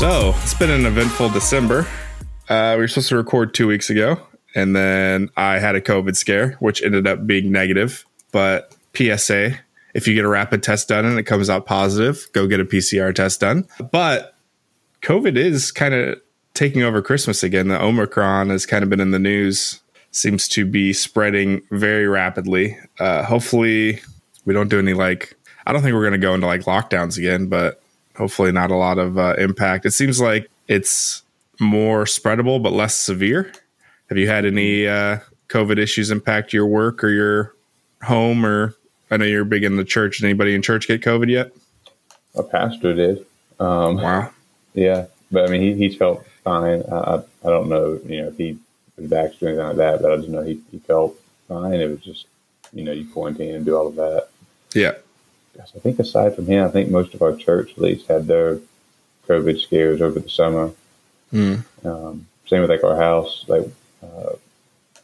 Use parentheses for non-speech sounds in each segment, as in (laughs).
So it's been an eventful December. Uh, we were supposed to record two weeks ago, and then I had a COVID scare, which ended up being negative. But PSA, if you get a rapid test done and it comes out positive, go get a PCR test done. But COVID is kind of taking over Christmas again. The Omicron has kind of been in the news, seems to be spreading very rapidly. Uh, hopefully, we don't do any like, I don't think we're going to go into like lockdowns again, but hopefully not a lot of uh, impact. It seems like it's more spreadable but less severe. Have you had any uh, COVID issues impact your work or your home? Or I know you're big in the church. Did anybody in church get COVID yet? A pastor did. Um, Wow. Yeah, but I mean, he, he felt fine. I, I don't know, you know, if he was vaccinated or anything like that, but I just know he, he felt fine. It was just, you know, you quarantine and do all of that. Yeah. I think aside from him, I think most of our church at least had their COVID scares over the summer. Mm. Um, same with like our house. Like uh,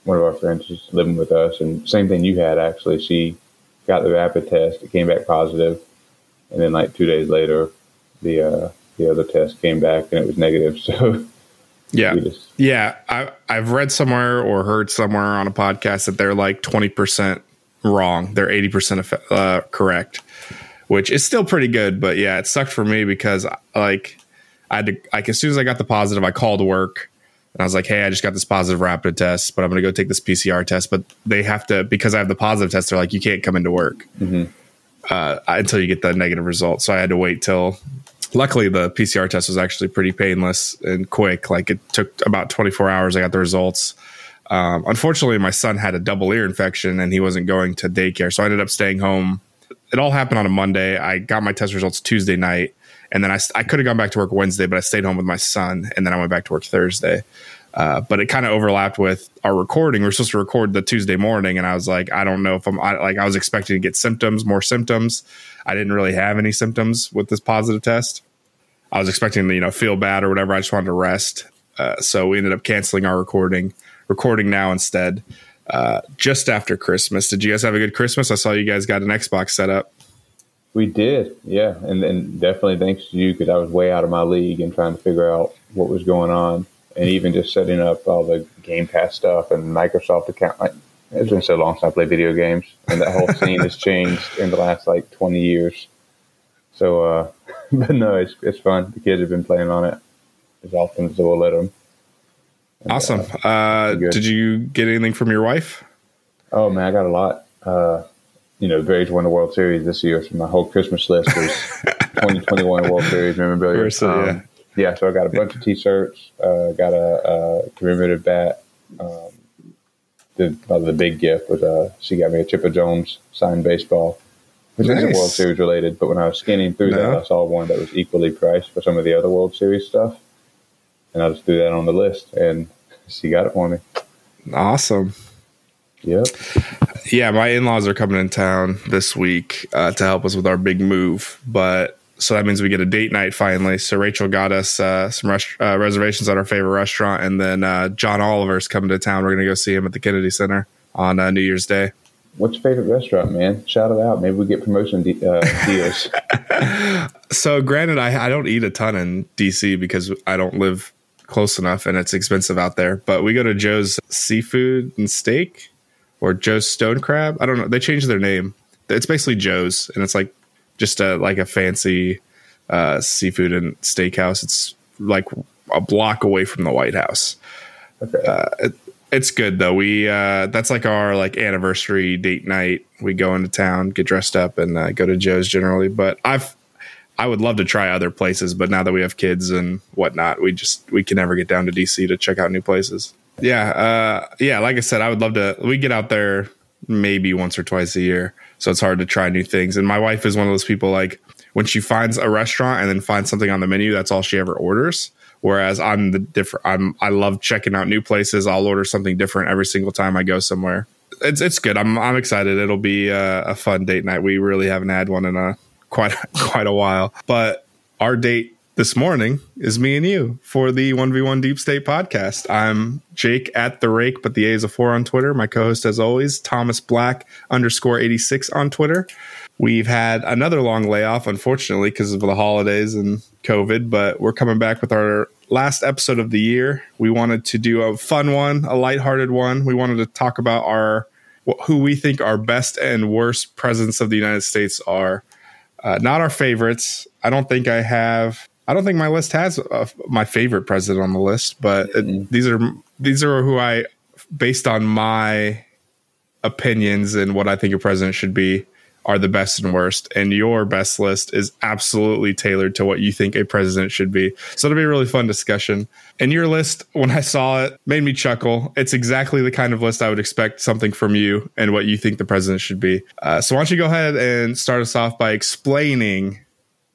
one of our friends was living with us, and same thing you had actually. She got the rapid test; it came back positive, and then like two days later, the uh, the other test came back and it was negative. (laughs) So Yeah. just Yeah, I, I've read somewhere or heard somewhere on a podcast that they're like 20% wrong. They're 80% eff- uh, correct, which is still pretty good. But yeah, it sucked for me because like I had to, like, as soon as I got the positive, I called work and I was like, hey, I just got this positive rapid test, but I'm going to go take this PCR test. But they have to, because I have the positive test, they're like, you can't come into work uh, until you get the negative result. So I had to wait till. Luckily, the PCR test was actually pretty painless and quick. Like it took about 24 hours. I got the results. Um, unfortunately, my son had a double ear infection and he wasn't going to daycare, so I ended up staying home. It all happened on a Monday. I got my test results Tuesday night, and then I, I could have gone back to work Wednesday, but I stayed home with my son, and then I went back to work Thursday. Uh, but it kind of overlapped with our recording. We are supposed to record the Tuesday morning, and I was like, I don't know if I'm I, like I was expecting to get symptoms, more symptoms. I didn't really have any symptoms with this positive test. I was expecting to you know feel bad or whatever. I just wanted to rest, uh, so we ended up canceling our recording. Recording now instead. Uh, just after Christmas, did you guys have a good Christmas? I saw you guys got an Xbox set up. we did, yeah, and and definitely thanks to you because I was way out of my league and trying to figure out what was going on, and even just setting up all the Game Pass stuff and Microsoft account. Like, it's been so long since I played video games, and that whole scene has changed in the last like twenty years. So, uh, (laughs) but no, it's it's fun. The kids have been playing on it as often as we'll let them. Awesome. uh, Uh, did you get anything from your wife? Oh man, I got a lot. Uh, you know, the Braves won the World Series this year, so my whole Christmas list was (laughs) 2021 World Series memorabilia. Course, uh, yeah. Um, yeah, so I got a bunch of T-shirts, uh, got a, a commemorative bat. Um, the well, the big gift was uh, she got me a Chipper Jones signed baseball, which isn't World Series related. But when I was scanning through No. that, I saw one that was equally priced for some of the other World Series stuff, and I just threw that on the list, and she got it for me. Awesome. Yep. Yeah, my in laws are coming in town this week uh, to help us with our big move. But so that means we get a date night finally. So Rachel got us uh, some uh, reservations at our favorite restaurant, and then uh, John Oliver's coming to town. We're gonna go see him at the Kennedy Center on uh, New Year's Day. What's your favorite restaurant, man? Shout it out. Maybe we get promotion de- uh, deals. (laughs) So granted, I, I don't eat a ton in DC because I don't live close enough, and it's expensive out there. But we go to Joe's Seafood and Steak or Joe's Stone Crab. I don't know. They changed their name. It's basically Joe's, and it's like just a like a fancy uh, seafood and steakhouse. It's like a block away from the White House. Okay. It, it's good though. We uh, that's like our like anniversary date night. We go into town, get dressed up, and uh, go to Joe's generally. But I've I would love to try other places, but now that we have kids and whatnot, we just we can never get down to DC to check out new places. Yeah, uh, yeah. Like I said, I would love to. We get out there maybe once or twice a year, so it's hard to try new things. And my wife is one of those people like when she finds a restaurant and then finds something on the menu, that's all she ever orders. Whereas I'm the different. I'm I love checking out new places. I'll order something different every single time I go somewhere. It's it's good. I'm I'm excited. It'll be a, a fun date night. We really haven't had one in a quite (laughs) quite a while. But our date this morning is me and you for the 1v1 Deep State podcast. I'm Jake at the rake, but the A is a four on Twitter. My co host, as always, Thomas Black underscore 86 on Twitter. We've had another long layoff, unfortunately, because of the holidays and COVID, but we're coming back with our last episode of the year. We wanted to do a fun one, a lighthearted one. We wanted to talk about our who we think our best and worst presidents of the United States are. Uh, not our favorites. I don't think I have. I don't think my list has uh, my favorite president on the list, but it, these are these are who I, based on my opinions and what I think a president should be, are the best and worst. And your best list is absolutely tailored to what you think a president should be. So it'll be a really fun discussion. And your list, when I saw it, made me chuckle. It's exactly the kind of list I would expect something from you and what you think the president should be. Uh, so why don't you go ahead and start us off by explaining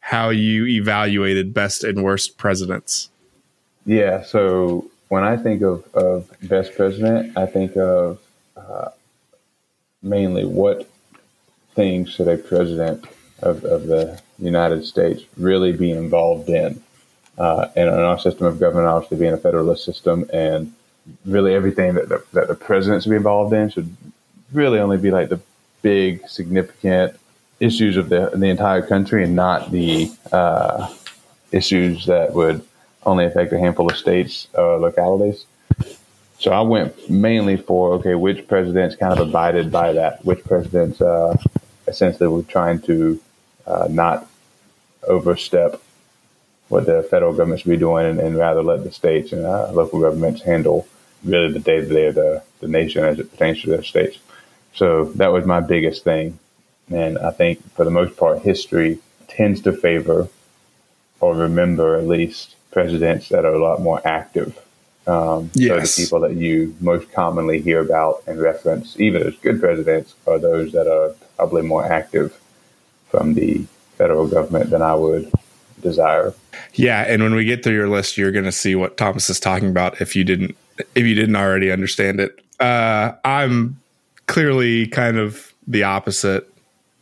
how you evaluated best and worst presidents? Yeah. So when I think of, of best president, I think of uh, mainly what things should a president of, of the United States really be involved in? Uh, and in our system of government, obviously being a federalist system, and really everything that the, that the president should be involved in should really only be like the big, significant issues of the the entire country, and not the uh, issues that would only affect a handful of states or localities. So I went mainly for okay, which presidents kind of abided by that, which presidents uh, essentially were trying to uh, not overstep what the federal government should be doing and, and rather let the states and uh, local governments handle really the day to day of the, the nation as it pertains to their states. So that was my biggest thing. And I think for the most part, history tends to favor or remember at least presidents that are a lot more active um, yes. So the people that you most commonly hear about and reference, even as good presidents, are those that are probably more active from the federal government than I would desire. Yeah, and when we get through your list, you're going to see what Thomas is talking about. If you didn't, if you didn't already understand it, uh, I'm clearly kind of the opposite.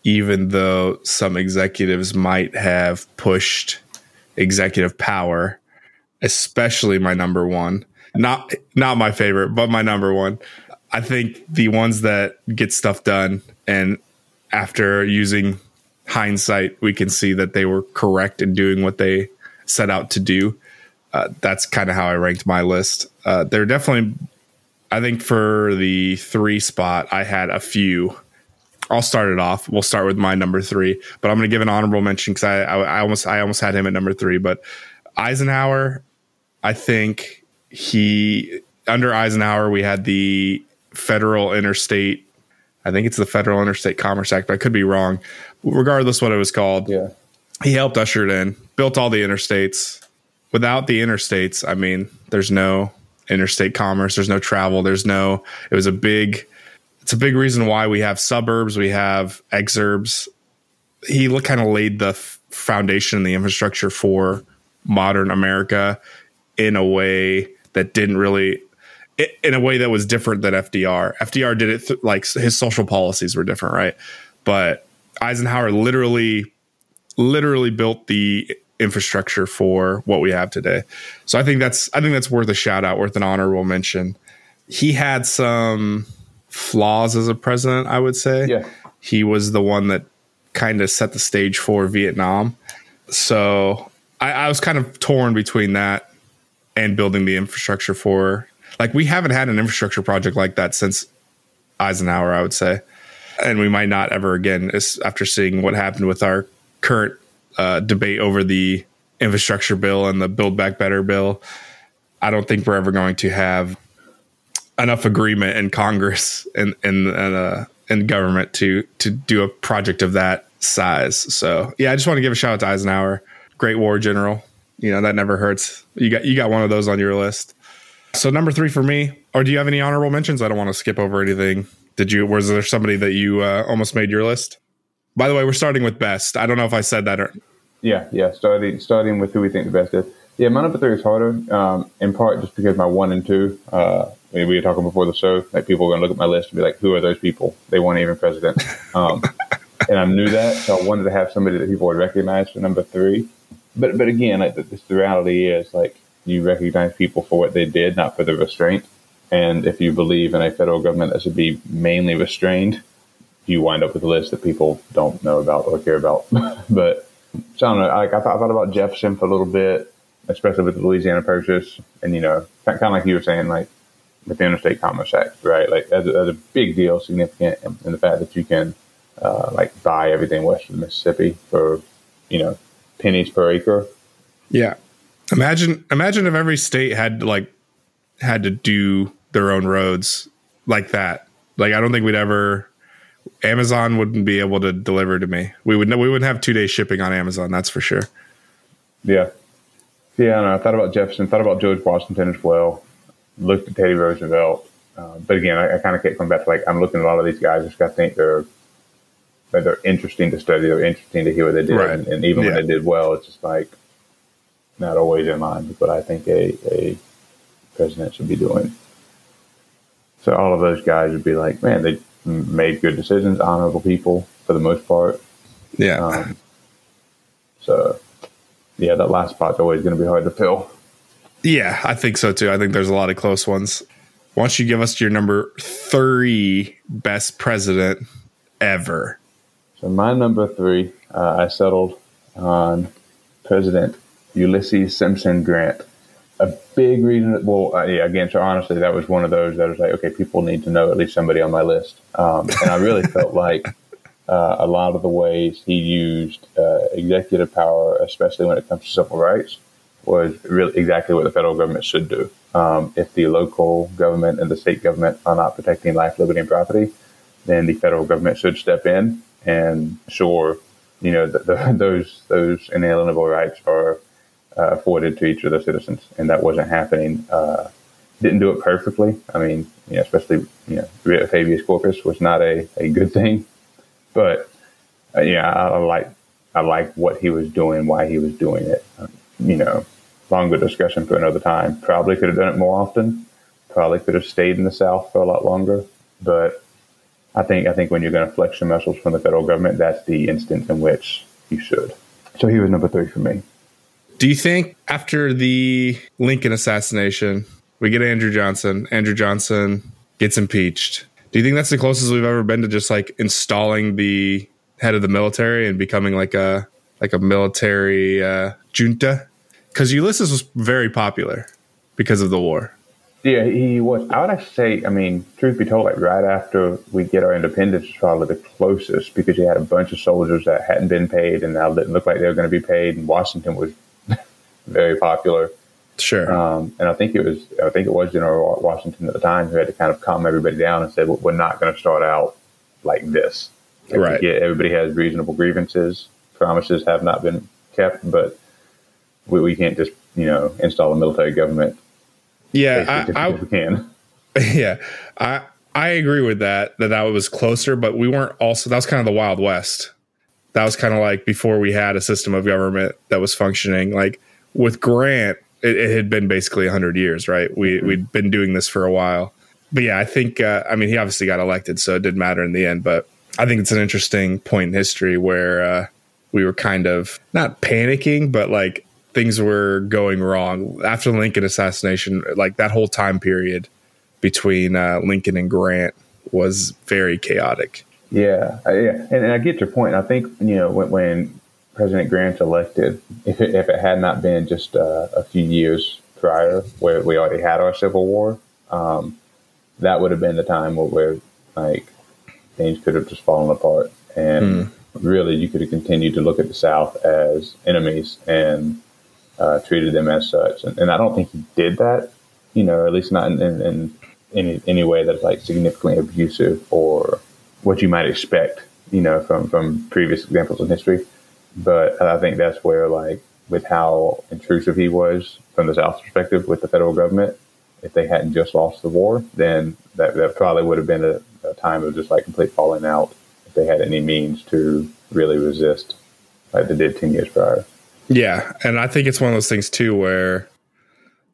Even though some executives might have pushed executive power, especially my number one, not not my favorite, but my number one. I think the ones that get stuff done and after using hindsight, we can see that they were correct in doing what they set out to do. Uh, that's kind of how I ranked my list. Uh, they're definitely, I think, for the three spot, I had a few. I'll start it off. We'll start with my number three, but I'm going to give an honorable mention because I, I, I almost I almost had him at number three. But Eisenhower, I think he under Eisenhower we had the federal interstate I think it's the Federal Interstate Commerce Act, but I could be wrong. Regardless what it was called. Yeah. He helped usher it in, built all the interstates. Without the interstates, I mean, there's no interstate commerce, there's no travel, there's no it was a big it's a big reason why we have suburbs, we have exurbs. He kind of laid the foundation, and the infrastructure for modern America in a way that didn't really in a way that was different than FDR. FDR did it th- like his social policies were different, right? But Eisenhower literally literally built the infrastructure for what we have today. So I think that's I think that's worth a shout out, worth an honorable mention. He had some flaws as a president, I would say. Yeah. He was the one that kind of set the stage for Vietnam. So I, I was kind of torn between that and building the infrastructure for like we haven't had an infrastructure project like that since Eisenhower, I would say, and we might not ever again. After seeing what happened with our current uh, debate over the infrastructure bill and the Build Back Better bill, I don't think we're ever going to have enough agreement in Congress and and and, uh, and government to to do a project of that size. So yeah, I just want to give a shout out to Eisenhower, great war general. You know that never hurts. You got you got one of those on your list. So number three for me, or do you have any honorable mentions? I don't want to skip over anything. Did you? Was there somebody that you uh, almost made your list? By the way, we're starting with best. I don't know if I said that or. Yeah, yeah. Starting starting with who we think the best is. Yeah, my number three is harder. Um, in part just because my one and two. Uh, we were talking before the show. Like people are going to look at my list and be like, "Who are those people? They weren't even president." Um, (laughs) and I knew that, so I wanted to have somebody that people would recognize for number three. But but again, like the, the reality is like you recognize people for what they did, not for the restraint. And if you believe in a federal government that should be mainly restrained, you wind up with a list that people don't know about or care about. (laughs) but so I don't know. Like I thought, I thought about Jefferson for a little bit, especially with the Louisiana Purchase, and you know, kind of like you were saying, like with the Interstate Commerce Act, right? Like that's a, that's a big deal, significant, and, the fact that you can uh, like buy everything west of the Mississippi for you know pennies per acre. Yeah, imagine imagine if every state had like had to do their own roads like that. Like I don't think we'd ever Amazon wouldn't be able to deliver to me. We would we wouldn't have two day shipping on Amazon. That's for sure. Yeah, yeah. I, I thought about Jefferson. Thought about George Washington as well. Looked at Teddy Roosevelt, uh, but again, I, I kind of kept coming back to like I'm looking at a lot of these guys. Just got to think they're they're interesting to study. They're interesting to hear what they did, right. and, and, even yeah. when they did well, it's just like not always in line with what I think a, a president should be doing. So all of those guys would be like, man, they made good decisions, honorable people for the most part. Yeah. Um, so, yeah, that last spot's always going to be hard to fill. Yeah, I think so too. I think there's a lot of close ones. Why don't you give us your number three best president ever? So my number three, uh, I settled on President Ulysses Simpson Grant a big reason. Well, uh, yeah, again, so honestly, that was one of those that was like, okay, people need to know at least somebody on my list. Um, and I really (laughs) felt like uh, a lot of the ways he used uh, executive power, especially when it comes to civil rights, was really exactly what the federal government should do. Um, if the local government and the state government are not protecting life, liberty, and property, then the federal government should step in and sure, you know, the, the, (laughs) those those inalienable rights are uh, afforded to each of the citizens, and that wasn't happening. Uh, didn't do it perfectly. I mean, you know, especially you know, writ habeas corpus was not a, a good thing, but uh, yeah, I, I like I like what he was doing, why he was doing it. Um, you know, longer discussion for another time. Probably could have done it more often. Probably could have stayed in the South for a lot longer. But I think I think when you're going to flex your muscles from the federal government, that's the instance in which you should. So he was number three for me. Do you think after the Lincoln assassination, we get Andrew Johnson, Andrew Johnson gets impeached? Do you think that's the closest we've ever been to just like installing the head of the military and becoming like a like a military uh, junta? Because Ulysses was very popular because of the war. Yeah, he was. I would actually say, I mean, truth be told, like right after we get our independence, is probably the closest because you had a bunch of soldiers that hadn't been paid and now didn't look like they were going to be paid, and Washington was (laughs) very popular. Sure. Um, and I think it was I think it was General Washington at the time who had to kind of calm everybody down and say, well, "We're not going to start out like this. Like right. Get, everybody has reasonable grievances. Promises have not been kept, but we, we can't just you know install a military government. Yeah, I, I can. (laughs) Yeah, I I agree with that. That that was closer, but we weren't also. That was kind of the Wild West. That was kind of like before we had a system of government that was functioning. Like with Grant, it, it had been basically 100 years, right? We, mm-hmm. We'd been doing this for a while. But yeah, I think, uh, I mean, he obviously got elected, so it didn't matter in the end. But I think it's an interesting point in history where uh, we were kind of not panicking, but like things were going wrong after the Lincoln assassination. Like that whole time period between uh, Lincoln and Grant was very chaotic. Yeah, yeah, and, and, I get your point. I think you know when, when President Grant elected, if it, if it had not been just uh, a few years prior, where we already had our Civil War, um, that would have been the time where, where, like things could have just fallen apart, and mm. really you could have continued to look at the South as enemies and uh, treated them as such. And, and, I don't think he did that, you know, at least not in, in, in any any way that's like significantly abusive or what you might expect, you know, from from previous examples in history. But I think that's where, like, with how intrusive he was from the South's perspective with the federal government, if they hadn't just lost the war, then that, that probably would have been a, a time of just like complete falling out if they had any means to really resist like they did 10 years prior. Yeah. And I think it's one of those things too where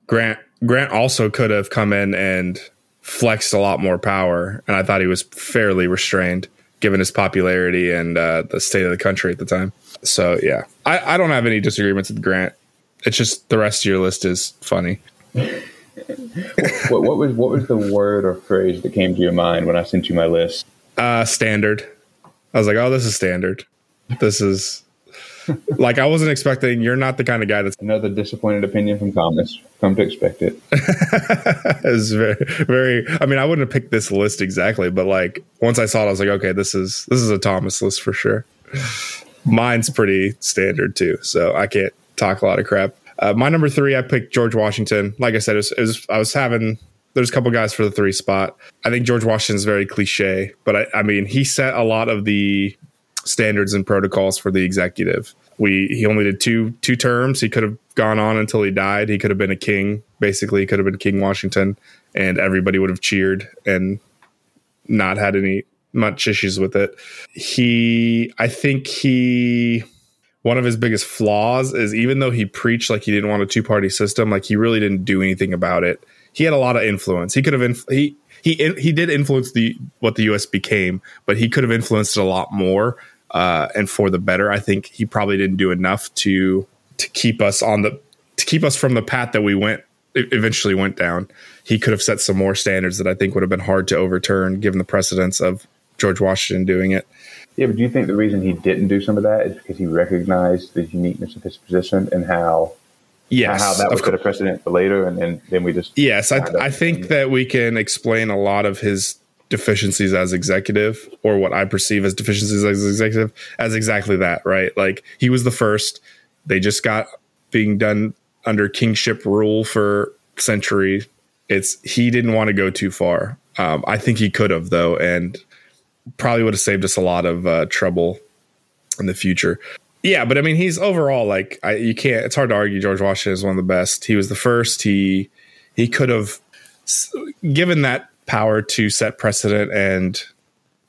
Grant Grant also could have come in and flexed a lot more power. And I thought he was fairly restrained given his popularity and uh, the state of the country at the time. So yeah, I, I don't have any disagreements with Grant. It's just the rest of your list is funny. what, what, was what was the word or phrase that came to your mind when I sent you my list? Uh, standard. I was like, oh, this is standard. This is like I wasn't expecting. You're not the kind of guy that's Another disappointed opinion from Thomas. Come to expect it. (laughs) it. is very, very. I mean, I wouldn't have picked this list exactly, but like once I saw it, I was like, okay, this is this is a Thomas list for sure. Mine's pretty standard too, so I can't talk a lot of crap. Uh, my number three, I picked George Washington. Like I said, it was, it was, I was having there's a couple guys for the three spot. I think George Washington's very cliche, but I, I mean, he set a lot of the standards and protocols for the executive. We he only did two two terms. He could have gone on until he died. He could have been a king. Basically, he could have been King Washington, and everybody would have cheered and not had any much issues with it. He, I think he one of his biggest flaws is even though he preached like he didn't want a two party system, like he really didn't do anything about it. He had a lot of influence. He could have inf- he he he did influence the what the U.S. became, but he could have influenced it a lot more uh, and for the better. I think he probably didn't do enough to to keep us on the to keep us from the path that we went eventually went down. He could have set some more standards that I think would have been hard to overturn given the precedence of George Washington doing it. Yeah, but do you think the reason he didn't do some of that is because he recognized the uniqueness of his position and how yes, how that would set a precedent for later, and then then we just yes, I, I think that we can explain a lot of his deficiencies as executive or what I perceive as deficiencies as executive as exactly that, right? Like he was the first. They just got being done under kingship rule for century. It's he didn't want to go too far. Um, I think he could have though, and probably would have saved us a lot of uh, trouble in the future. Yeah, but I mean, he's overall like I, you can't. It's hard to argue George Washington is one of the best. He was the first. He he could have given that power to set precedent and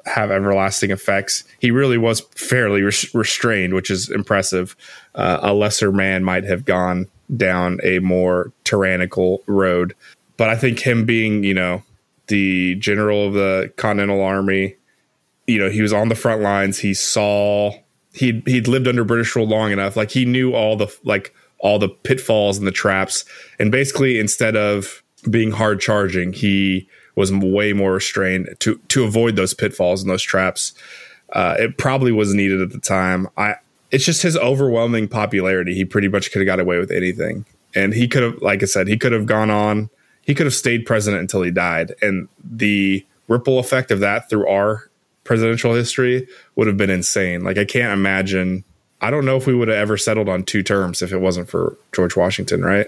have everlasting effects. He really was fairly res- restrained, which is impressive. Uh, a lesser man might have gone down a more tyrannical road, but I think him being, you know, the general of the Continental Army, you know, he was on the front lines. He saw he he'd lived under British rule long enough, like he knew all the like all the pitfalls and the traps, and basically instead of being hard charging, he was way more restrained to to avoid those pitfalls and those traps. Uh, it probably was needed at the time. I it's just his overwhelming popularity. He pretty much could have got away with anything, and he could have, like I said, he could have gone on. He could have stayed president until he died, and the ripple effect of that through our presidential history would have been insane. Like I can't imagine. I don't know if we would have ever settled on two terms if it wasn't for George Washington, right?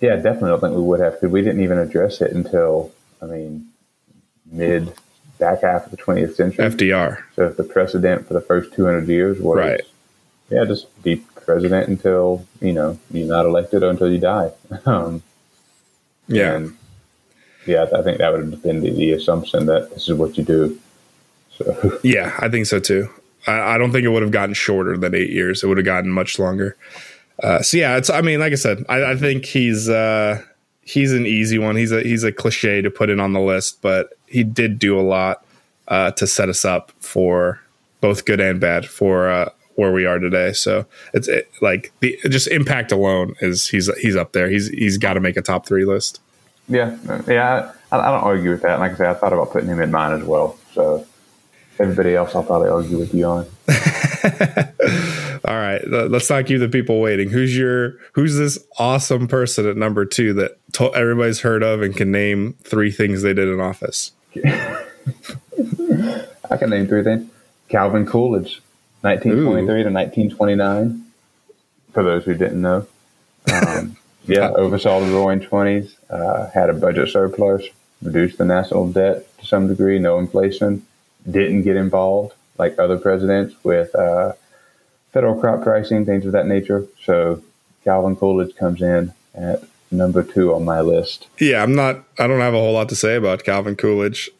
Yeah, definitely. I don't think we would have because we didn't even address it until I mean mid back half of the 20th century. FDR. So if the precedent for the first 200 years was, right. yeah, just be president until you know you're not elected or until you die. (laughs) Um, yeah. And, yeah, I think that would have been the, the assumption that this is what you do. So (laughs) yeah, I think so too. I, I, don't think it would have gotten shorter than eight years. It would have gotten much longer. Uh, so yeah, it's. I mean, like I said, I, I think he's uh, he's an easy one. He's a he's a cliche to put in on the list, but he did do a lot uh, to set us up for both good and bad for uh, where we are today. So it's it, like the just impact alone is he's he's up there. He's he's got to make a top three list. Yeah, yeah, I, I don't argue with that. Like I said, I thought about putting him in mine as well. So everybody else, I'll probably argue with you on. (laughs) All right, let's not keep the people waiting. Who's your who's this awesome person at number two that to- everybody's heard of and can name three things they did in office? (laughs) I can name three things. Calvin Coolidge, 1923 Ooh. to 1929. For those who didn't know, um, (laughs) yeah, oversaw the Roaring Twenties, uh, had a budget surplus, reduced the national debt to some degree, no inflation, didn't get involved like other presidents with uh, federal crop pricing, things of that nature. So Calvin Coolidge comes in at number two on my list. Yeah, I'm not. I don't have a whole lot to say about Calvin Coolidge.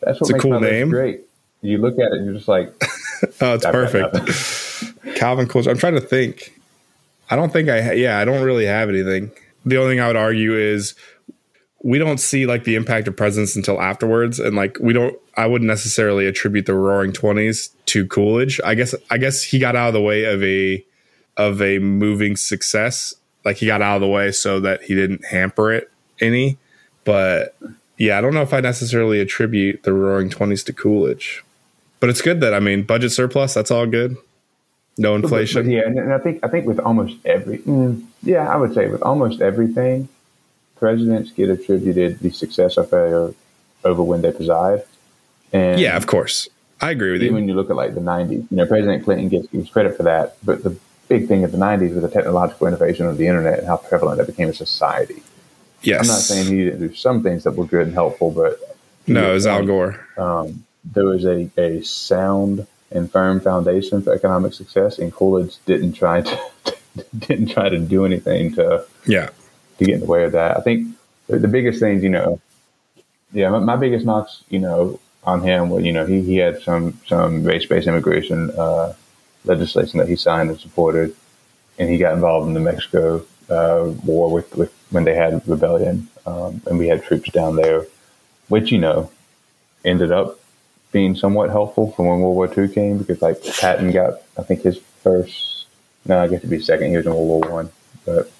That's what it's a cool name. Great. You look at it, and you're just like, (laughs) oh, it's perfect. (laughs) Calvin Coolidge. I'm trying to think. I don't think I. Ha- yeah, I don't really have anything. The only thing I would argue is we don't see like the impact of presence until afterwards and like we don't i wouldn't necessarily attribute the roaring 20s to coolidge i guess i guess he got out of the way of a of a moving success like he got out of the way so that he didn't hamper it any but yeah i don't know if i necessarily attribute the roaring 20s to coolidge but it's good that I mean budget surplus. That's all good. No inflation. But, but yeah, and I think I think with almost every mm, yeah, I would say with almost everything, presidents get attributed the success or failure over when they preside. And yeah, of course, I agree with you. When you look at like the '90s, you know, President Clinton gets gives credit for that, but the big thing of the '90s was the technological innovation of the internet and how prevalent that became in society. Yes, I'm not saying he didn't do some things that were good and helpful, but no, it was Al Gore. Um, there was a, a sound and firm foundation for economic success, and Coolidge didn't try to (laughs) didn't try to do anything to yeah to get in the way of that. I think the, biggest things, you know, yeah, my, my, biggest knocks, you know, on him was, you know, he, he had some some race based immigration uh, legislation that he signed and supported, and he got involved in the Mexico uh, war with, with when they had rebellion, um, and we had troops down there, which you know ended up being somewhat helpful for when World War II came because like Patton got I think his first no I guess it'd be second he was in World War One but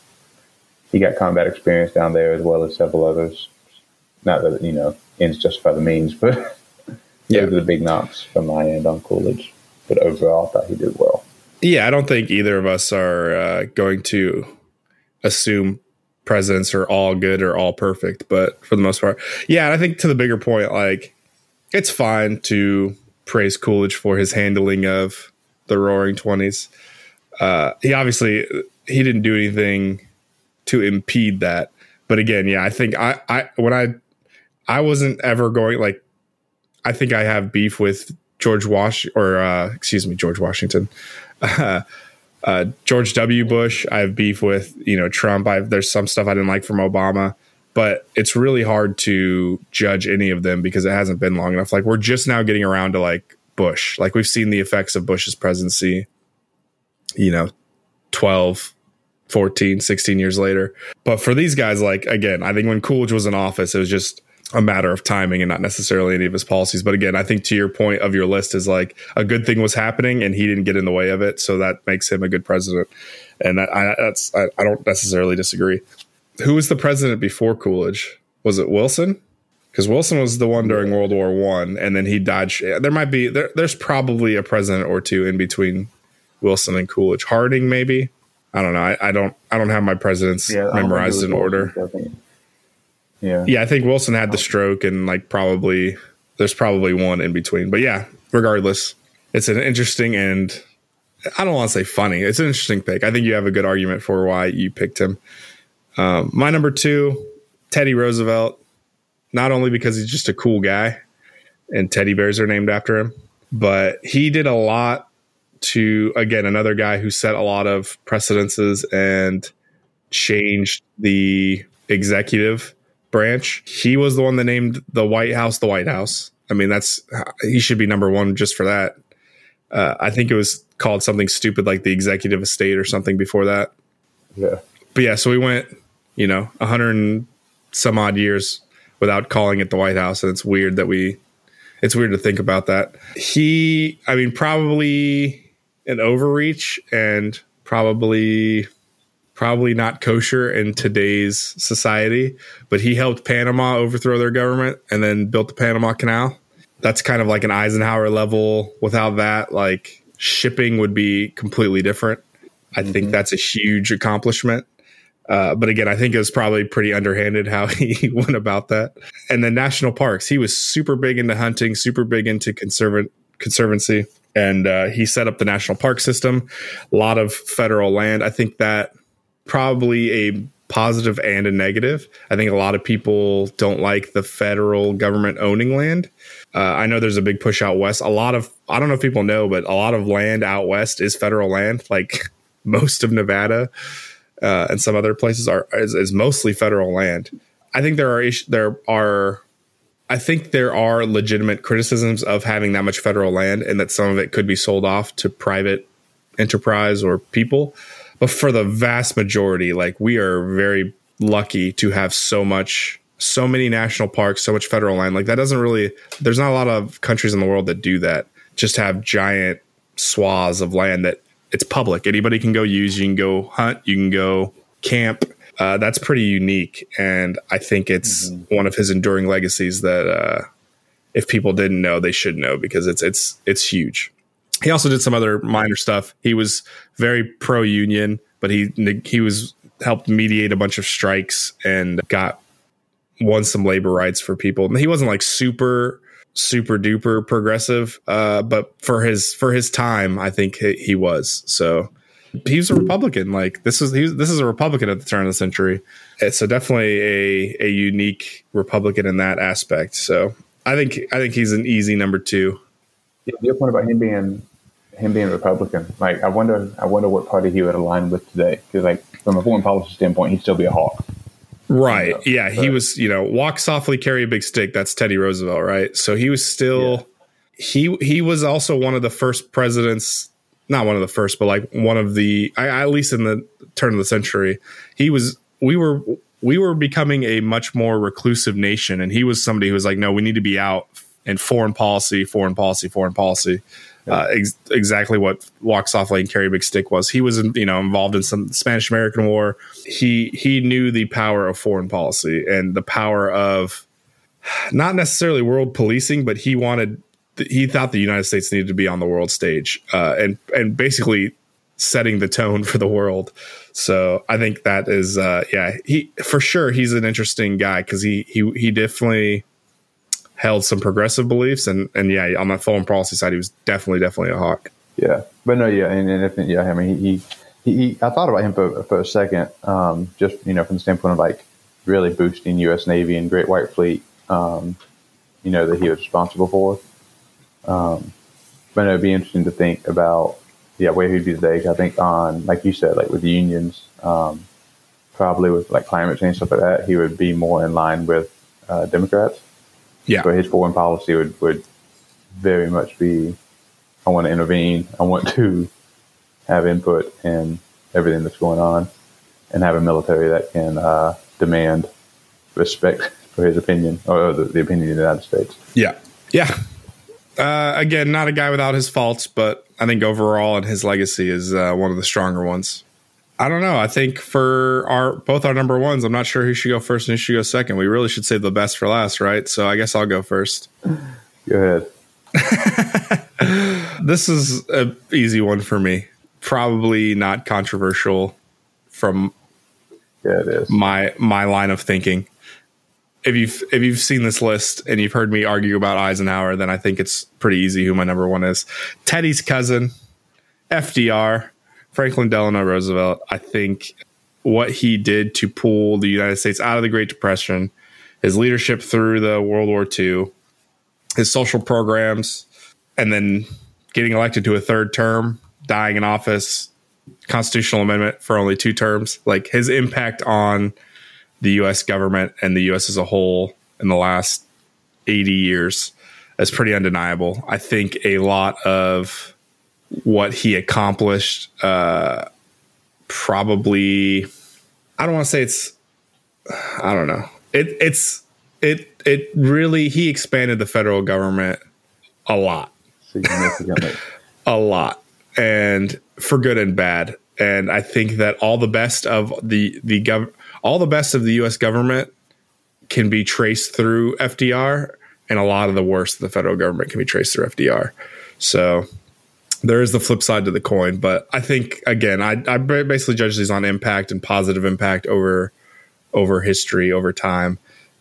he got combat experience down there as well as several others not that you know ends justify the means but (laughs) yeah. those are the big knocks from my end on Coolidge but overall I thought he did well yeah I don't think either of us are uh, going to assume presidents are all good or all perfect but for the most part yeah and I think to the bigger point like it's fine to praise Coolidge for his handling of the Roaring Twenties. Uh, he obviously he didn't do anything to impede that, but again, yeah, I think I, I when I I wasn't ever going like I think I have beef with George Wash or uh, excuse me George Washington. (laughs) Uh, uh, George W. Bush, I have beef with. You know, Trump. I've there's some stuff I didn't like from Obama but it's really hard to judge any of them because it hasn't been long enough. Like we're just now getting around to like Bush. Like we've seen the effects of Bush's presidency, you know, 12, 14, 16 years later. But for these guys, like again, I think when Coolidge was in office, it was just a matter of timing and not necessarily any of his policies. But again, I think to your point of your list is like a good thing was happening and he didn't get in the way of it. So that makes him a good president. And that, I, that's, I, I don't necessarily disagree who was the president before Coolidge? Was it Wilson? Because Wilson was the one during World War One, and then he died. There might be there, there's probably a president or two in between Wilson and Coolidge. Harding, maybe. I don't know. I, I don't. I don't have my presidents yeah, memorized in order. Yeah. Yeah, I think Wilson had the stroke, and like probably there's probably one in between. But yeah, regardless, it's an interesting and I don't want to say funny. It's an interesting pick. I think you have a good argument for why you picked him. Um, my number two, Teddy Roosevelt, not only because he's just a cool guy and teddy bears are named after him, but he did a lot to, again, another guy who set a lot of precedences and changed the executive branch. He was the one that named the White House the White House. I mean, that's, he should be number one just for that. Uh, I think it was called something stupid like the executive estate or something before that. Yeah. But yeah, so we went you know, a hundred and some odd years without calling it the White House. And it's weird that we, it's weird to think about that. He, I mean, probably an overreach and probably, probably not kosher in today's society, but he helped Panama overthrow their government and then built the Panama Canal. That's kind of like an Eisenhower level. Without that, like shipping would be completely different. I mm-hmm. think that's a huge accomplishment. Uh, but again, I think it was probably pretty underhanded how (laughs) he went about that. And then national parks, he was super big into hunting, super big into conserva- conservancy, and uh, he set up the national park system. A lot of federal land. I think that probably a positive and a negative. I think a lot of people don't like the federal government owning land. Uh, I know there's a big push out west. A lot of I don't know if people know, but a lot of land out west is federal land. Like (laughs) most of Nevada uh, and some other places are is, is, mostly federal land. I think there are there are I think there are legitimate criticisms of having that much federal land and that some of it could be sold off to private enterprise or people. But for the vast majority, like we are very lucky to have so much so many national parks, so much federal land. Like that doesn't really there's not a lot of countries in the world that do that. Just have giant swaths of land that it's public. Anybody can go use. You can go hunt. You can go camp. Uh, that's pretty unique, and I think it's mm-hmm. one of his enduring legacies that uh, if people didn't know, they should know because it's it's it's huge. He also did some other minor stuff. He was very pro union, but he he was helped mediate a bunch of strikes and got won some labor rights for people. He wasn't like super super duper progressive, uh, but for his for his time, I think he, he was. So he was a Republican. Like this is was, this is a Republican at the turn of the century. So definitely a a unique Republican in that aspect. So I think I think he's an easy number two. Yeah, your point about him being him being Republican, like I wonder I wonder what party he would align with today. Because like from a foreign policy standpoint, he'd still be a hawk. Right. yeah. He was, you know, walk softly, carry a big stick. That's Teddy Roosevelt, right? So he was still yeah. he he was also one of the first presidents, not one of the first, but like one of the I, at least in the turn of the century, he was we were we were becoming a much more reclusive nation and he was somebody who was like, no, we need to be out in foreign policy, foreign policy, foreign policy uh, ex- exactly what walk softly and carry big stick was. He was, you know, involved in some Spanish American War. He he knew the power of foreign policy and the power of not necessarily world policing, but he wanted he thought the United States needed to be on the world stage uh, and and basically setting the tone (laughs) for the world. So I think that is uh, yeah he for sure he's an interesting guy because he he he definitely held some progressive beliefs, and and yeah, on that foreign policy side, he was definitely definitely a hawk. Yeah, but no, yeah, and, and yeah, I mean, he, he, he, I thought about him for for a second, um, just you know, from the standpoint of like really boosting U.S. Navy and Great White Fleet, um, you know, that he was responsible for. Um, but it'd be interesting to think about, yeah, where he'd be today. I think on, like you said, like with the unions, um, probably with like climate change stuff like that, he would be more in line with uh, Democrats. Yeah. But his foreign policy would, would very much be I want to intervene. I want to have input in everything that's going on and have a military that can uh, demand respect for his opinion or the, the, opinion of the United States. Yeah. Yeah. Uh, again, not a guy without his faults, but I think overall and his legacy is uh, one of the stronger ones. I don't know. I think for our both our number ones, I'm not sure who should go first and who should go second. We really should save the best for last, right? So I guess I'll go first. Go ahead. (laughs) this is an easy one for me. Probably not controversial from yeah, it is. my my line of thinking. If you've if you've seen this list and you've heard me argue about Eisenhower, then I think it's pretty easy who my number one is. Teddy's cousin, FDR Franklin Delano Roosevelt, I think what he did to pull the United States out of the Great Depression, his leadership through the World War II, his social programs, and then getting elected to a third term, dying in office, constitutional amendment for only two terms, like his impact on the US government and the US as a whole in the last 80 years is pretty undeniable. I think a lot of what he accomplished. Uh, probably, I don't want to say it's, I don't know. It it's it it really he expanded the federal government a lot, (laughs) a lot, and for good and bad. And I think that all the best of the the gov all the best of the U.S. government can be traced through FDR, and a lot of the worst of the federal government can be traced through FDR. So there is the flip side to the coin, but I think again, I, I basically judge these on impact and positive impact over over history over time.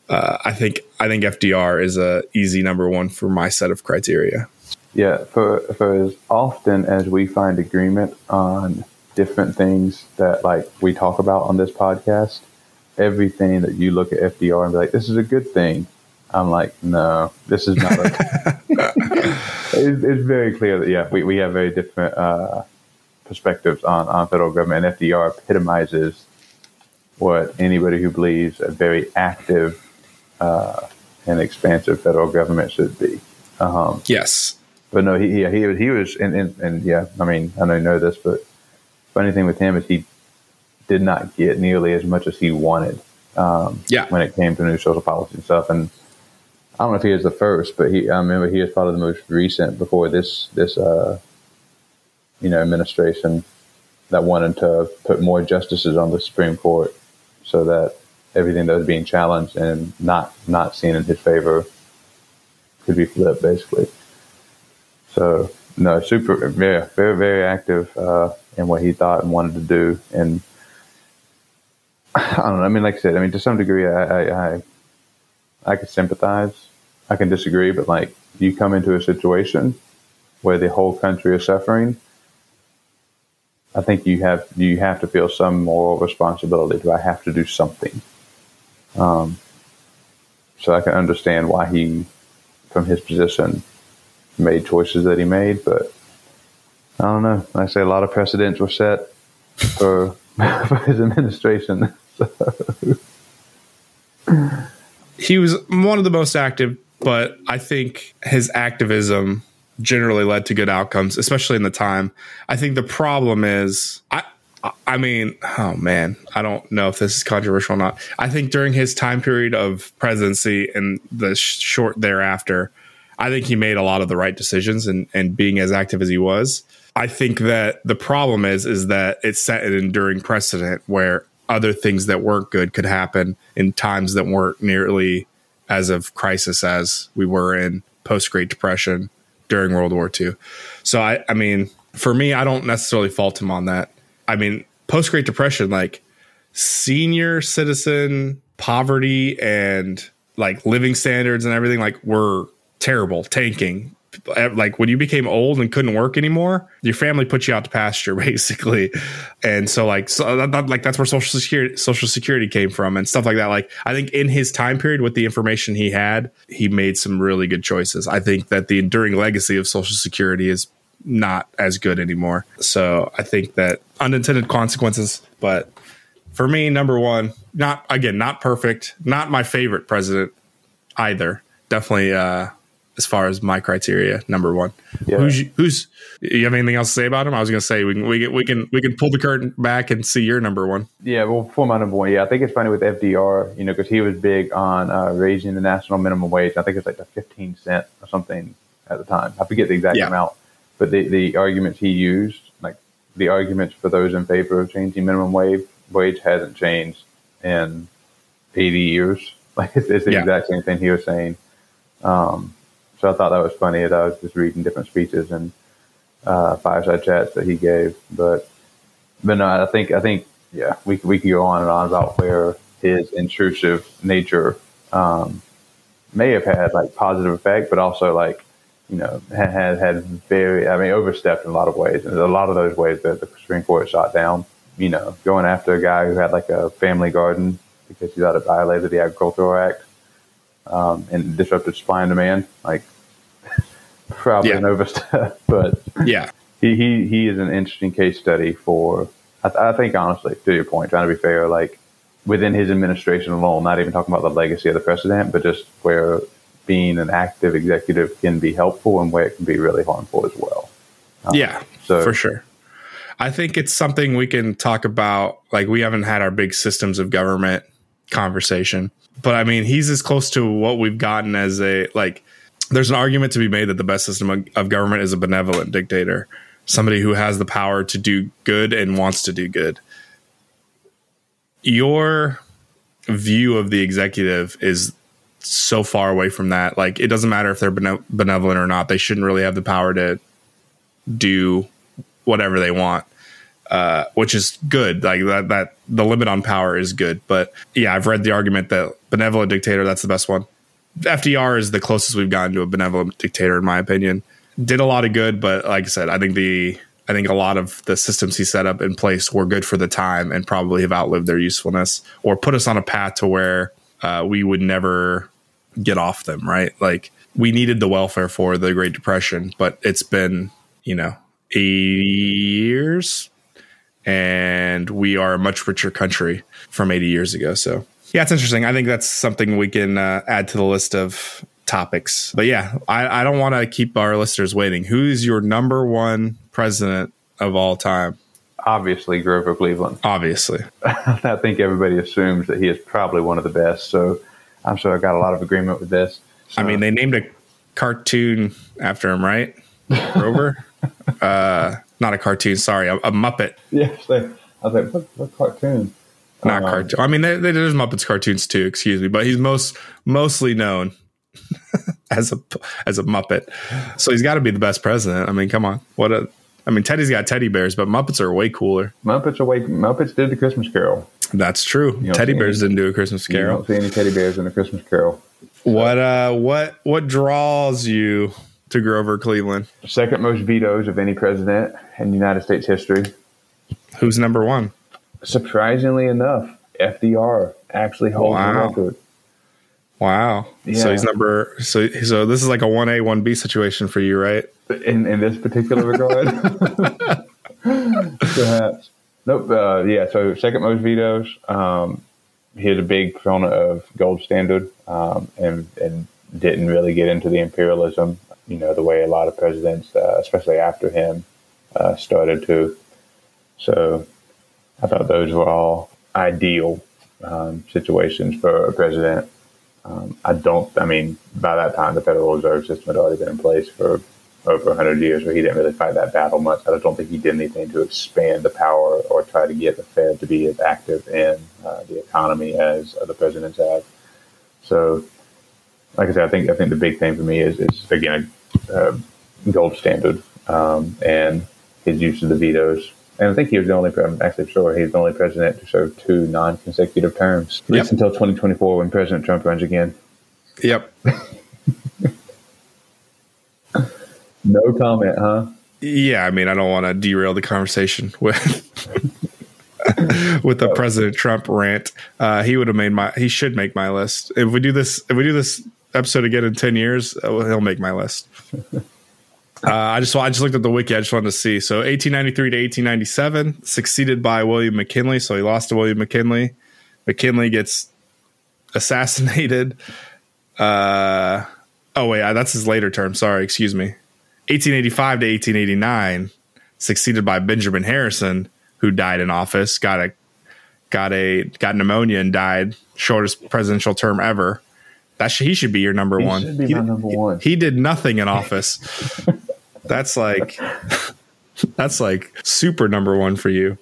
Uh, I think I think FDR is a easy number one for my set of criteria. Yeah, for for as often as we find agreement on different things that like we talk about on this podcast, everything that you look at FDR and be like, this is a good thing. I'm like, no, this is not. A- (laughs) (laughs) it's, it's, very clear that yeah, we, we have very different uh, perspectives on, on federal government. And FDR epitomizes what anybody who believes a very active uh, and expansive federal government should be. Um, yes, but no, he he he, he was and, and, and yeah, I mean I know you know this, but funny thing with him is he did not get nearly as much as he wanted. Um, yeah, when it came to new social policy and stuff, and I don't know if he was the first, but he I remember he was probably the most recent before this this uh, you know administration that wanted to put more justices on the Supreme Court so that everything that was being challenged and not not seen in his favor could be flipped basically. So no, super, very, very, very active uh, in what he thought and wanted to do, and (laughs) I don't know. I mean, like I said, I mean to some degree, I I, I, I can sympathize. I can disagree, but like you come into a situation where the whole country is suffering. I think you have you have to feel some moral responsibility. Do I have to do something? Um, so I can understand why he, from his position, made choices that he made. But I don't know. I say a lot of precedents were set for, (laughs) for his administration. (laughs) So. He was one of the most active, but I think his activism generally led to good outcomes, especially in the time. I think the problem is I I mean, oh man, I don't know if this is controversial or not. I think during his time period of presidency and the sh- short thereafter, I think he made a lot of the right decisions and and being as active as he was. I think that the problem is is that it set an enduring precedent where other things that weren't good could happen in times that weren't nearly as of crisis as we were in post Great Depression during World War II. So I, I mean, for me, I don't necessarily fault him on that. I mean, post Great Depression, like senior citizen poverty and like living standards and everything, like were terrible, tanking. Like when you became old and couldn't work anymore, your family put you out to pasture (laughs) basically, and so like so that, like that's where social security social security came from and stuff like that. Like I think in his time period with the information he had, he made some really good choices. I think that the enduring legacy of social security is not as good anymore. So I think that unintended consequences, but for me, number one, not again, not perfect, not my favorite president either. Definitely, uh, as far as my criteria, number one. Yeah. Who's who's? You have anything else to say about him? I was going to say we can we can we can we can pull the curtain back and see your number one. Yeah, well, for my number one, yeah, I think it's funny with FDR, you know, because he was big on uh, raising the national minimum wage. I think it's like the fifteen cent or something at the time. I forget the exact Yeah. amount, but the the arguments he used, like the arguments for those in favor of changing minimum wage, wage hasn't changed in eighty years. (laughs) Like it's, it's the Yeah. exact same thing he was saying. Um, so I thought that was funny as I was just reading different speeches and uh, fireside chats that he gave. But but no, I think I think yeah, we we could go on and on about where his intrusive nature um, may have had like positive effect, but also like you know had had, very I mean overstepped in a lot of ways, and a lot of those ways that the Supreme Court shot down. You know, going after a guy who had like a family garden because he thought it violated the Agricultural Act um, and disrupted supply and demand, like probably Yeah. an overstep, (laughs) but Yeah, he, he he is an interesting case study for I, th- I think honestly to your point trying to be fair like within his administration alone not even talking about the legacy of the president but just where being an active executive can be helpful and where it can be really harmful as well um, yeah, so- for sure. I think it's something we can talk about. Like we haven't had our big systems of government conversation, but I mean, he's as close to what we've gotten as a like. There's an argument to be made that the best system of, government is a benevolent dictator, somebody who has the power to do good and wants to do good. Your view of the executive is so far away from that. Like, it doesn't matter if they're benevolent or not; they shouldn't really have the power to do whatever they want, uh, which is good. Like that, that the limit on power is good. But yeah, I've read the argument that benevolent dictator that's the best one. FDR is the closest we've gotten to a benevolent dictator, in my opinion. Did a lot of good, but like I said, I think the I think a lot of the systems he set up in place were good for the time and probably have outlived their usefulness or put us on a path to where uh, we would never get off them. Right? Like we needed the welfare for the Great Depression, but it's been you know 80 years and we are a much richer country from 80 years ago so yeah it's interesting. I think that's something we can uh, add to the list of topics. But yeah i, I don't want to keep our listeners waiting. Who's your number one president of all time? Obviously Grover Cleveland. (laughs) Obviously. I think everybody assumes that he is probably one of the best so I'm sure I got a lot of agreement with this. I mean they named a cartoon after him right? Grover? (laughs) Uh not a cartoon sorry a, a muppet. Yes I was like what, what cartoon not Um, cartoon. I mean, there, there's Muppets cartoons too. Excuse me, but he's most mostly known. (laughs) as a as a Muppet. So he's got to be the best president. I mean, come on, what a. I mean, Teddy's got teddy bears, but Muppets are way cooler. Muppets are way. Muppets did the Christmas Carol. That's true. Teddy bears any- didn't do a Christmas Carol. You don't see any teddy bears in the Christmas Carol. What uh, what what draws you to Grover Cleveland? Second most vetoes of any president in United States history. Who's number one? Surprisingly enough, FDR actually holds Wow. the record. Wow. So he's number. So so this is like a one A one B situation for you, right? in in this particular regard. (laughs) Perhaps. Nope. Uh, yeah. So second most vetoes. Um, he's a big proponent of gold standard, um, and and didn't really get into the imperialism. You know the way a lot of presidents, uh, especially after him, uh, started to. So, I thought those were all ideal um, situations for a president. Um, I don't. I mean, by that time, the Federal Reserve System had already been in place for over 100 years, where he didn't really fight that battle much. I don't think he did anything to expand the power or try to get the Fed to be as active in uh, the economy as other presidents have. So, like I said, I think I think the big thing for me is, is again uh, gold standard um, and his use of the vetoes. And I think he was the only. I'm actually sure he's the only president to serve two non-consecutive terms, at least until 2024 when President Trump runs again. Yep. (laughs) No comment, huh? Yeah, I mean, I don't want to derail the conversation with (laughs) with the President Trump rant. Uh, he would have made my. He should make my list. If we do this, if we do this episode again in ten years, uh, he'll make my list. (laughs) Uh, I just I just looked at the wiki. I just wanted to see. So 1893 to 1897, succeeded by William McKinley. So he lost to William McKinley. McKinley gets assassinated. Uh, oh wait, uh, that's his later term. Sorry, excuse me. 1885 to 1889, succeeded by Benjamin Harrison, who died in office, got a got a got pneumonia and died, shortest presidential term ever. That he should be your number He one. should be he, my number one. he did nothing in office. (laughs) that's like that's like super number one for you.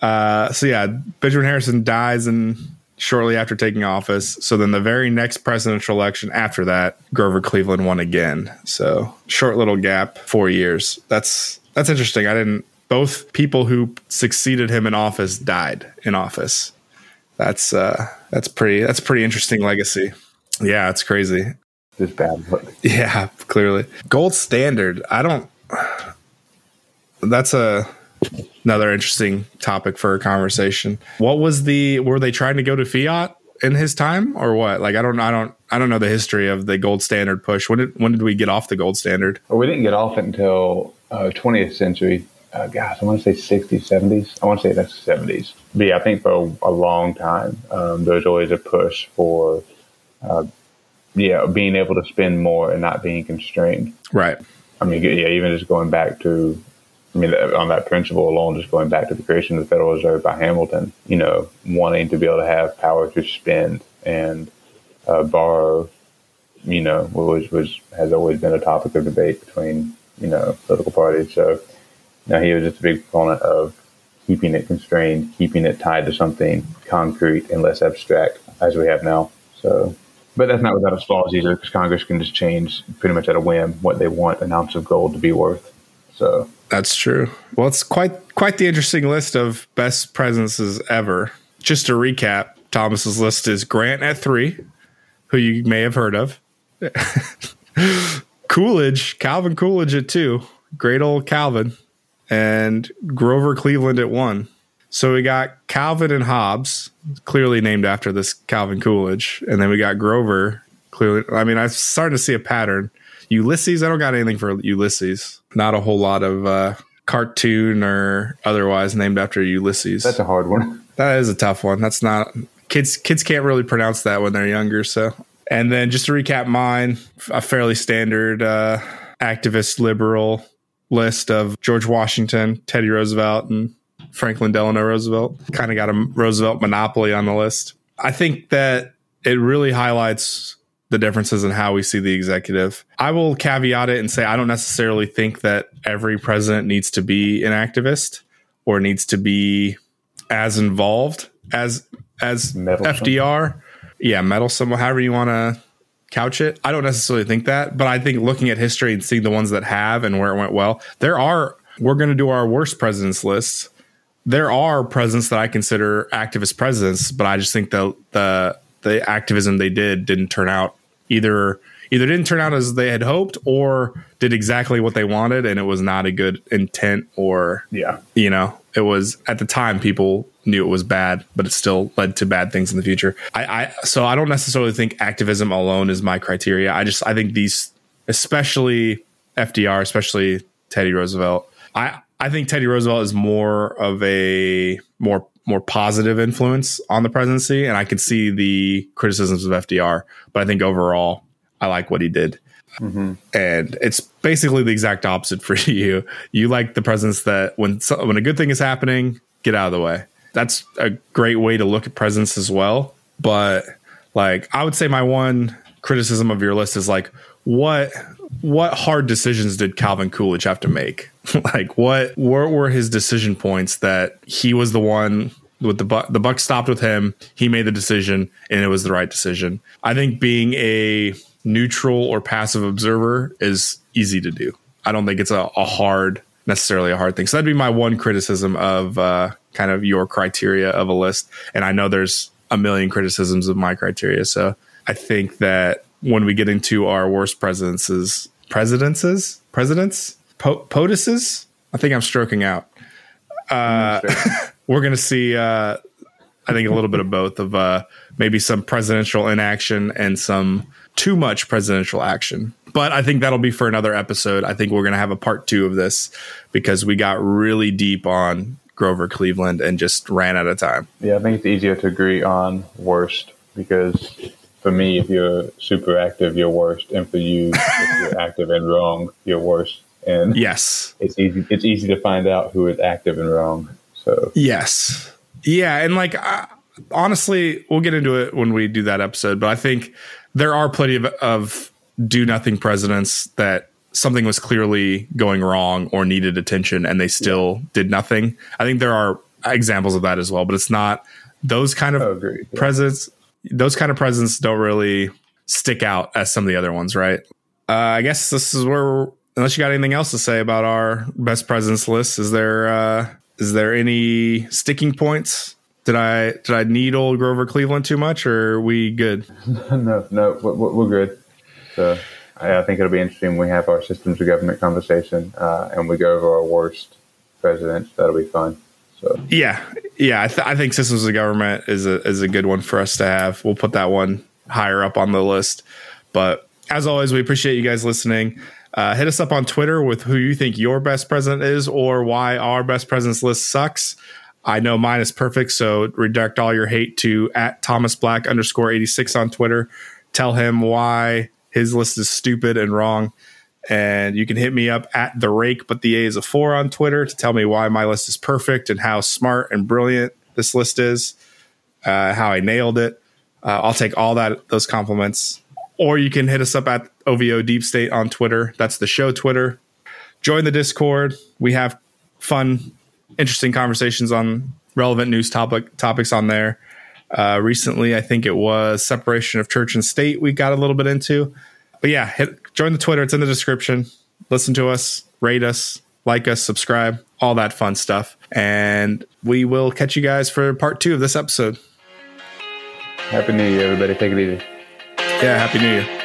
Uh, so yeah, Benjamin Harrison dies and shortly after taking office. So then the very next presidential election after that, Grover Cleveland won again. So short little gap, four years. That's that's interesting. I didn't. Both people who succeeded him in office died in office. That's uh, that's pretty. That's pretty interesting legacy. Yeah, it's crazy. Just bad. But (laughs) Yeah, clearly. Gold standard. I don't That's a another interesting topic for a conversation. What was the were they trying to go to fiat in his time or what? Like I don't I don't I don't know the history of the gold standard push. When did when did we get off the gold standard? well, we didn't get off it until uh, 20th century. Uh, gosh, I want to say 60s, 70s. I want to say that's 70s. But yeah, I think for a, a long time, um, there was always a push for, uh, yeah, being able to spend more and not being constrained. Right. I mean, yeah, even just going back to, I mean, on that principle alone, just going back to the creation of the Federal Reserve by Hamilton, you know, wanting to be able to have power to spend and uh, borrow, you know, was, was has always been a topic of debate between, you know, political parties. So, you know, he was just a big proponent of keeping it constrained, keeping it tied to something concrete and less abstract as we have now. So, but that's not without its flaws either, because Congress can just change pretty much at a whim what they want an ounce of gold to be worth. So, That's true. Well, it's quite quite the interesting list of best presences ever. Just to recap, Thomas's list is Grant at three, who you may have heard of. (laughs) Coolidge, Calvin Coolidge at two, great old Calvin, and Grover Cleveland at one. So we got Calvin and Hobbes, clearly named after this Calvin Coolidge, and then we got Grover. Clearly, I mean, I'm starting to see a pattern. Ulysses, I don't got anything for Ulysses. Not a whole lot of uh, cartoon or otherwise named after Ulysses. that's a hard one. (laughs) That is a tough one. That's not kids. Kids can't really pronounce that when they're younger. So, and then just to recap, mine a fairly standard uh, activist liberal list of George Washington, Teddy Roosevelt, and Franklin Delano Roosevelt. Kind of got a Roosevelt monopoly on the list. I think that it really highlights the differences in how we see the executive. I will caveat it and say I don't necessarily think that every president needs to be an activist or needs to be as involved as as Meddlesome. FDR. Yeah, meddlesome, however you want to couch it. I don't necessarily think that, but I think looking at history and seeing the ones that have and where it went well, there are. We're going to do our worst presidents lists. There are presidents that I consider activist presidents, but I just think the the the activism they did didn't turn out either either didn't turn out as they had hoped or did exactly what they wanted and it was not a good intent or Yeah. you know it was at the time people knew it was bad but it still led to bad things in the future I, I so i don't necessarily think activism alone is my criteria i just i think these especially fdr especially teddy roosevelt i i think teddy roosevelt is more of a more more positive influence on the presidency and i could see the criticisms of fdr but i think overall i like what he did mm-hmm. and it's basically the exact opposite for (laughs) you. You like the presidents that when so- when a good thing is happening, get out of the way. That's a great way to look at presidents as well. But like, I would say my one criticism of your list is like, what what hard decisions did Calvin Coolidge have to make? (laughs) like, what what were his decision points that he was the one with the buck the buck stopped with him he made the decision and it was the right decision? I think being a neutral or passive observer is easy to do. I don't think it's a, a hard necessarily a hard thing. So that'd be my one criticism of uh, kind of your criteria of a list. And i know there's a million criticisms of my criteria. So i think that when we get into our worst presidences presidences presidents? Po- potuses? I think i'm stroking out. (laughs) We're going to see uh, i think a little bit of both of uh, maybe some presidential inaction and some too much presidential action. But i think that'll be for another episode. I think we're going to have a part two of this because we got really deep on grover cleveland and just ran out of time. Yeah, I think it's easier to agree on worst because for me, if you're super active, you're worst, and for you, if you're (laughs) active and wrong, you're worst. And yes it's easy. It's easy to find out who is active and wrong. So Yes. Yeah, and like uh, honestly, we'll get into it when we do that episode, but I think there are plenty of, of do nothing presidents that something was clearly going wrong or needed attention and they still did nothing. I think there are examples of that as well, but it's not those kind of I. Yeah. presidents those kind of presidents don't really stick out as some of the other ones, right? Uh, I guess this is where, unless you got anything else to say about our best presidents list, is there uh, is there any sticking points? Did I did I need old Grover Cleveland too much, or are we good? (laughs) no, no, we're, we're good. So I, I think it'll be interesting we have our systems of government conversation uh, and we go over our worst presidents. That'll be fun. So Yeah, yeah. I, th- I think systems of government is a is a good one for us to have. We'll put that one higher up on the list. But as always, we appreciate you guys listening. Uh, hit us up on Twitter with who you think your best president is or why our best presidents list sucks. I know mine is perfect, so redirect all your hate to at Thomas Black underscore eighty six on Twitter. Tell him why his list is stupid and wrong. And you can hit me up at the rake, but the A is a four on Twitter to tell me why my list is perfect and how smart and brilliant this list is, uh, how I nailed it. Uh, I'll take all that those compliments. Or you can hit us up at OVO Deep State on Twitter. That's the show Twitter. Join the Discord. We have fun, interesting conversations on relevant news topic topics on there. Uh, recently, I think it was separation of church and state. We got a little bit into, but yeah, hit, join the Twitter. It's in the description. Listen to us, rate us, like us, subscribe, all that fun stuff, and we will catch you guys for part two of this episode. happy New Year, everybody. Take it easy. Yeah, happy New Year.